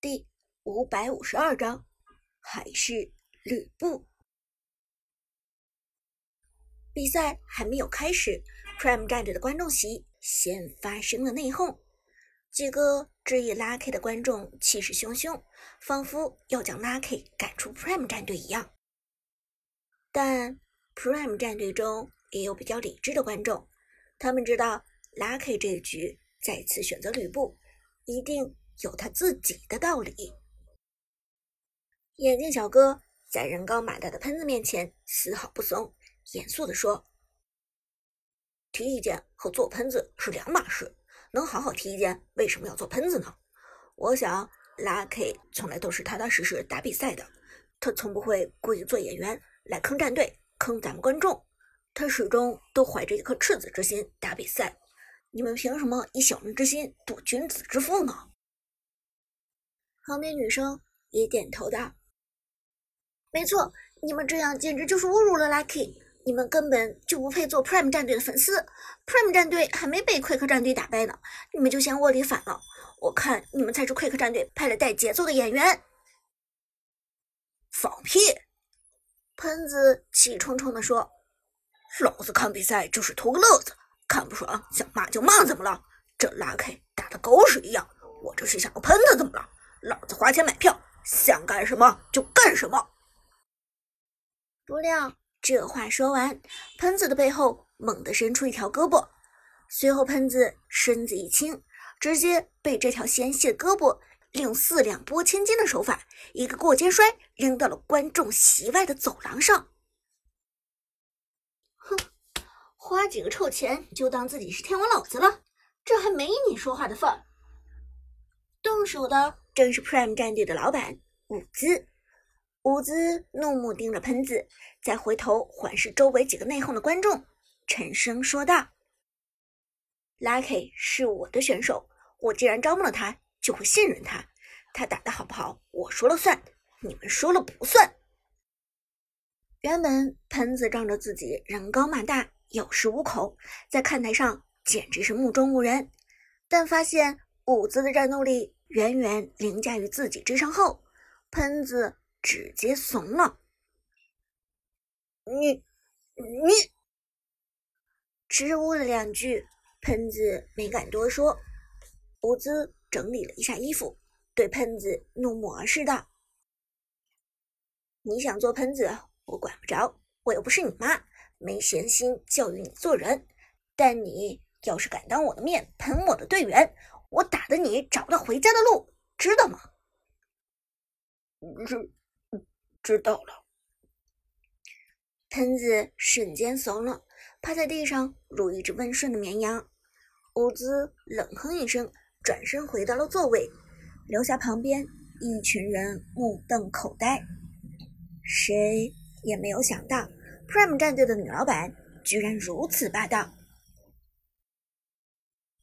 第五百五十二章，还是吕布。比赛还没有开始，Prime 战队的观众席先发生了内讧，几个质疑 Lucky 的观众气势汹汹，仿佛要将 Lucky 赶出 Prime 战队一样。但 Prime 战队中也有比较理智的观众，他们知道 Lucky 这一局再次选择吕布，一定。有他自己的道理。眼镜小哥在人高马大的喷子面前丝毫不怂，严肃地说：“提意见和做喷子是两码事，能好好提意见，为什么要做喷子呢？我想，Lucky 从来都是踏踏实实打比赛的，他从不会故意做演员来坑战队、坑咱们观众，他始终都怀着一颗赤子之心打比赛。你们凭什么以小人之心度君子之腹呢？”旁边女生也点头道：“没错，你们这样简直就是侮辱了 Lucky，你们根本就不配做 Prime 战队的粉丝。Prime 战队还没被 Quick 战队打败呢，你们就先窝里反了。我看你们才是 Quick 战队派来带节奏的演员。”放屁！喷子气冲冲地说：“老子看比赛就是图个乐子，看不爽想骂就骂，怎么了？这 Lucky 打的狗屎一样，我这是想要喷他，怎么了？”老子花钱买票，想干什么就干什么。不料这话说完，喷子的背后猛地伸出一条胳膊，随后喷子身子一轻，直接被这条纤细的胳膊用四两拨千斤的手法，一个过肩摔扔到了观众席外的走廊上。哼，花几个臭钱就当自己是天王老子了，这还没你说话的份儿。动手的。正是 Prime 战队的老板伍兹。伍兹怒目盯着喷子，再回头环视周围几个内讧的观众，沉声说道：“Lucky 是我的选手，我既然招募了他，就会信任他。他打的好不好，我说了算，你们说了不算。”原本喷子仗着自己人高马大，有恃无恐，在看台上简直是目中无人，但发现伍兹的战斗力。远远凌驾于自己之上后，喷子直接怂了。你你，支吾了两句，喷子没敢多说。伍兹整理了一下衣服，对喷子怒目而视道：“你想做喷子，我管不着，我又不是你妈，没闲心教育你做人。但你要是敢当我的面喷我的队员。”我打的你找不到回家的路，知道吗？知知道了。喷子瞬间怂了，趴在地上如一只温顺的绵羊。伍兹冷哼一声，转身回到了座位，留下旁边一群人目瞪口呆。谁也没有想到，Prime 战队的女老板居然如此霸道。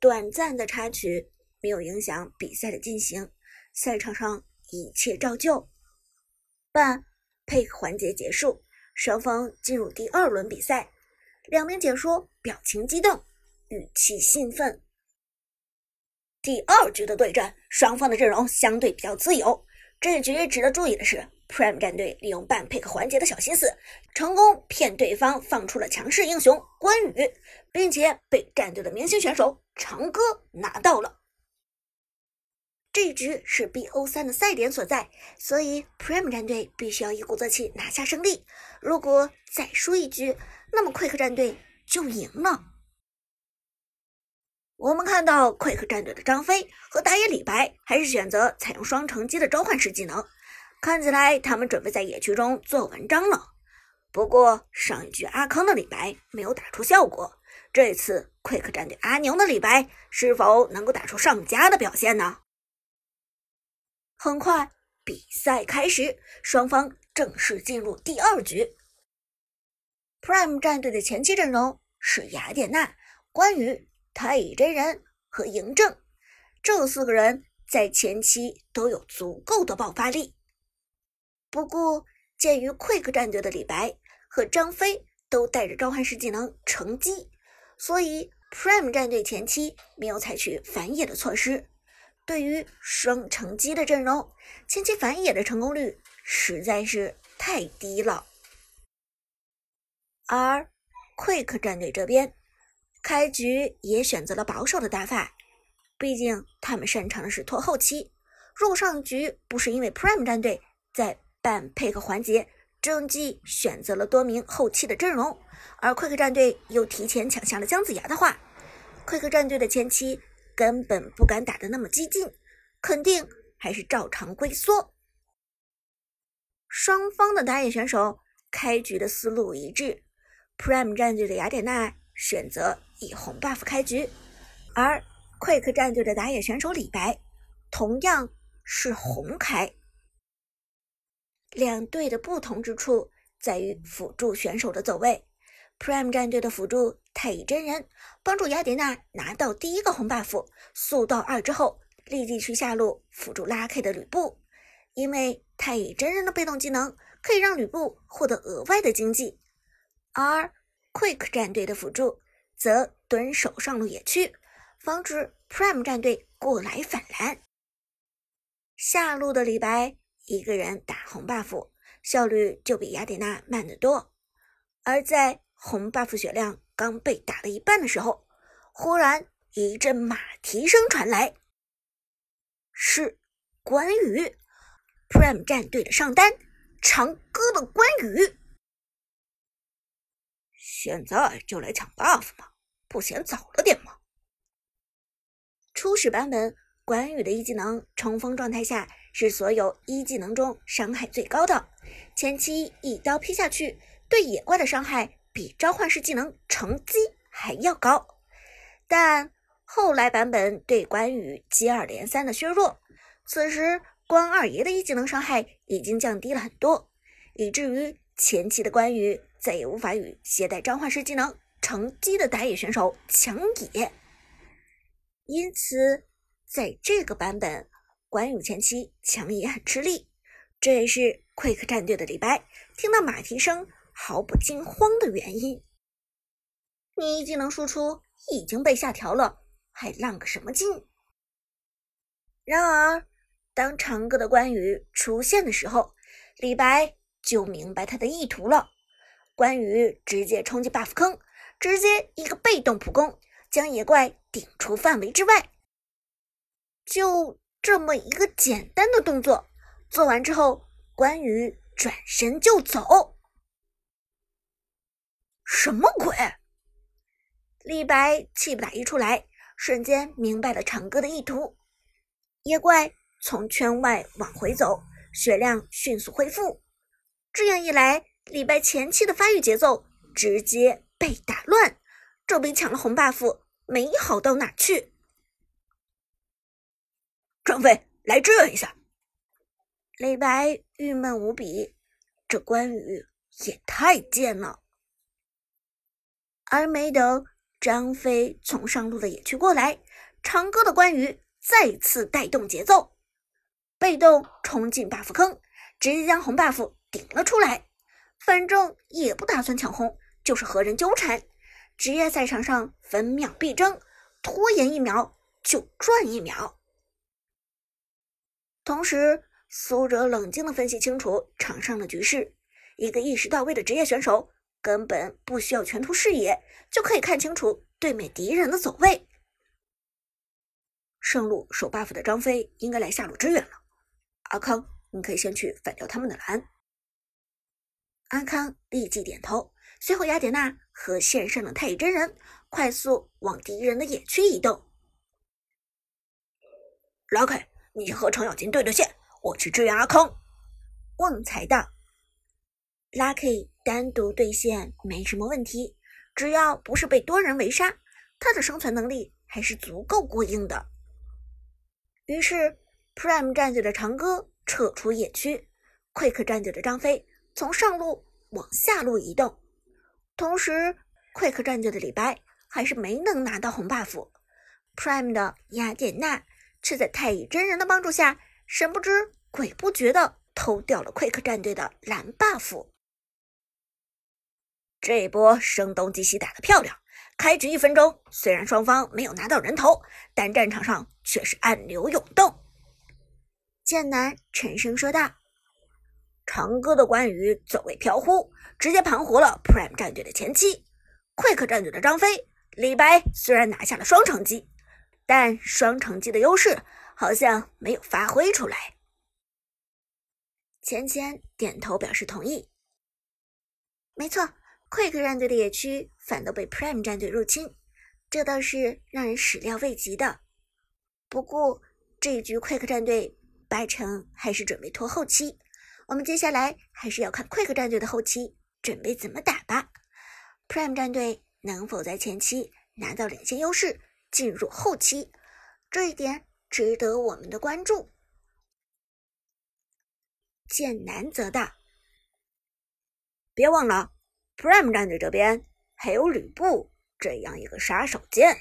短暂的插曲。没有影响比赛的进行，赛场上一切照旧。半配合环节结束，双方进入第二轮比赛。两名解说表情激动，语气兴奋。第二局的对战，双方的阵容相对比较自由。这一局值得注意的是，Prime 战队利用半配合环节的小心思，成功骗对方放出了强势英雄关羽，并且被战队的明星选手长歌拿到了。这一局是 BO 三的赛点所在，所以 Prime 战队必须要一鼓作气拿下胜利。如果再输一局，那么 Quick 战队就赢了。我们看到 Quick 战队的张飞和打野李白还是选择采用双乘机的召唤师技能，看起来他们准备在野区中做文章了。不过上一局阿康的李白没有打出效果，这次 Quick 战队阿牛的李白是否能够打出上佳的表现呢？很快，比赛开始，双方正式进入第二局。Prime 战队的前期阵容是雅典娜、关羽、太乙真人和嬴政，这四个人在前期都有足够的爆发力。不过，鉴于 Quick 战队的李白和张飞都带着召唤师技能乘机，所以 Prime 战队前期没有采取反野的措施。对于双乘机的阵容，前期反野的成功率实在是太低了。而 Quick 战队这边，开局也选择了保守的打法，毕竟他们擅长的是拖后期。如果上局不是因为 Prime 战队在半配合环节正机选择了多名后期的阵容，而 Quick 战队又提前抢下了姜子牙的话，Quick 战队的前期。根本不敢打的那么激进，肯定还是照常龟缩。双方的打野选手开局的思路一致，Prime 战队的雅典娜选择以红 buff 开局，而 Quick 战队的打野选手李白同样是红开。两队的不同之处在于辅助选手的走位，Prime 战队的辅助。太乙真人帮助雅典娜拿到第一个红 buff，速到二之后，立即去下路辅助拉 K 的吕布。因为太乙真人的被动技能可以让吕布获得额外的经济，而 Quick 战队的辅助则蹲守上路野区，防止 Prime 战队过来反蓝。下路的李白一个人打红 buff，效率就比雅典娜慢得多，而在红 buff 血量。刚被打了一半的时候，忽然一阵马蹄声传来，是关羽，Prime 战队的上单，长歌的关羽。现在就来抢 buff 吗？不嫌早了点吗？初始版本关羽的一技能冲锋状态下是所有一技能中伤害最高的，前期一刀劈下去对野怪的伤害。比召唤师技能乘机还要高，但后来版本对关羽接二连三的削弱，此时关二爷的一技能伤害已经降低了很多，以至于前期的关羽再也无法与携带召唤师技能乘机的打野选手抢野。因此，在这个版本，关羽前期抢野很吃力，这也是 Quick 战队的李白听到马蹄声。毫不惊慌的原因，你一技能输出已经被下调了，还浪个什么劲？然而，当长歌的关羽出现的时候，李白就明白他的意图了。关羽直接冲进 buff 坑，直接一个被动普攻，将野怪顶出范围之外。就这么一个简单的动作，做完之后，关羽转身就走。什么鬼？李白气不打一处来，瞬间明白了长歌的意图。野怪从圈外往回走，血量迅速恢复。这样一来，李白前期的发育节奏直接被打乱，这比抢了红 buff 没好到哪去。张飞，来支援一下！李白郁闷无比，这关羽也太贱了。而没等张飞从上路的野区过来，长歌的关羽再次带动节奏，被动冲进 buff 坑，直接将红 buff 顶了出来。反正也不打算抢红，就是和人纠缠。职业赛场上分秒必争，拖延一秒就赚一秒。同时，苏哲冷静的分析清楚场上的局势，一个意识到位的职业选手。根本不需要全图视野，就可以看清楚对面敌人的走位。上路守 buff 的张飞应该来下路支援了。阿康，你可以先去反掉他们的蓝。阿康立即点头，随后雅典娜和线上的太乙真人快速往敌人的野区移动。拉开，你和程咬金对对线，我去支援阿康。旺财道。Lucky 单独对线没什么问题，只要不是被多人围杀，他的生存能力还是足够过硬的。于是，Prime 战队的长歌撤出野区，Quick 战队的张飞从上路往下路移动，同时，Quick 战队的李白还是没能拿到红 buff，Prime 的雅典娜却在太乙真人的帮助下，神不知鬼不觉的偷掉了 Quick 战队的蓝 buff。这一波声东击西打得漂亮，开局一分钟，虽然双方没有拿到人头，但战场上却是暗流涌动。剑南沉声说道：“长歌的关羽走位飘忽，直接盘活了 Prime 战队的前期。Quick 战队的张飞、李白虽然拿下了双城机，但双城机的优势好像没有发挥出来。”芊芊点头表示同意。没错，Quick 战队的野区反倒被 Prime 战队入侵，这倒是让人始料未及的。不过这一局 Quick 战队八成还是准备拖后期，我们接下来还是要看 Quick 战队的后期准备怎么打吧。Prime 战队能否在前期拿到领先优势，进入后期，这一点值得我们的关注。见难则大：“别忘了，Prime 战队这边还有吕布这样一个杀手锏。”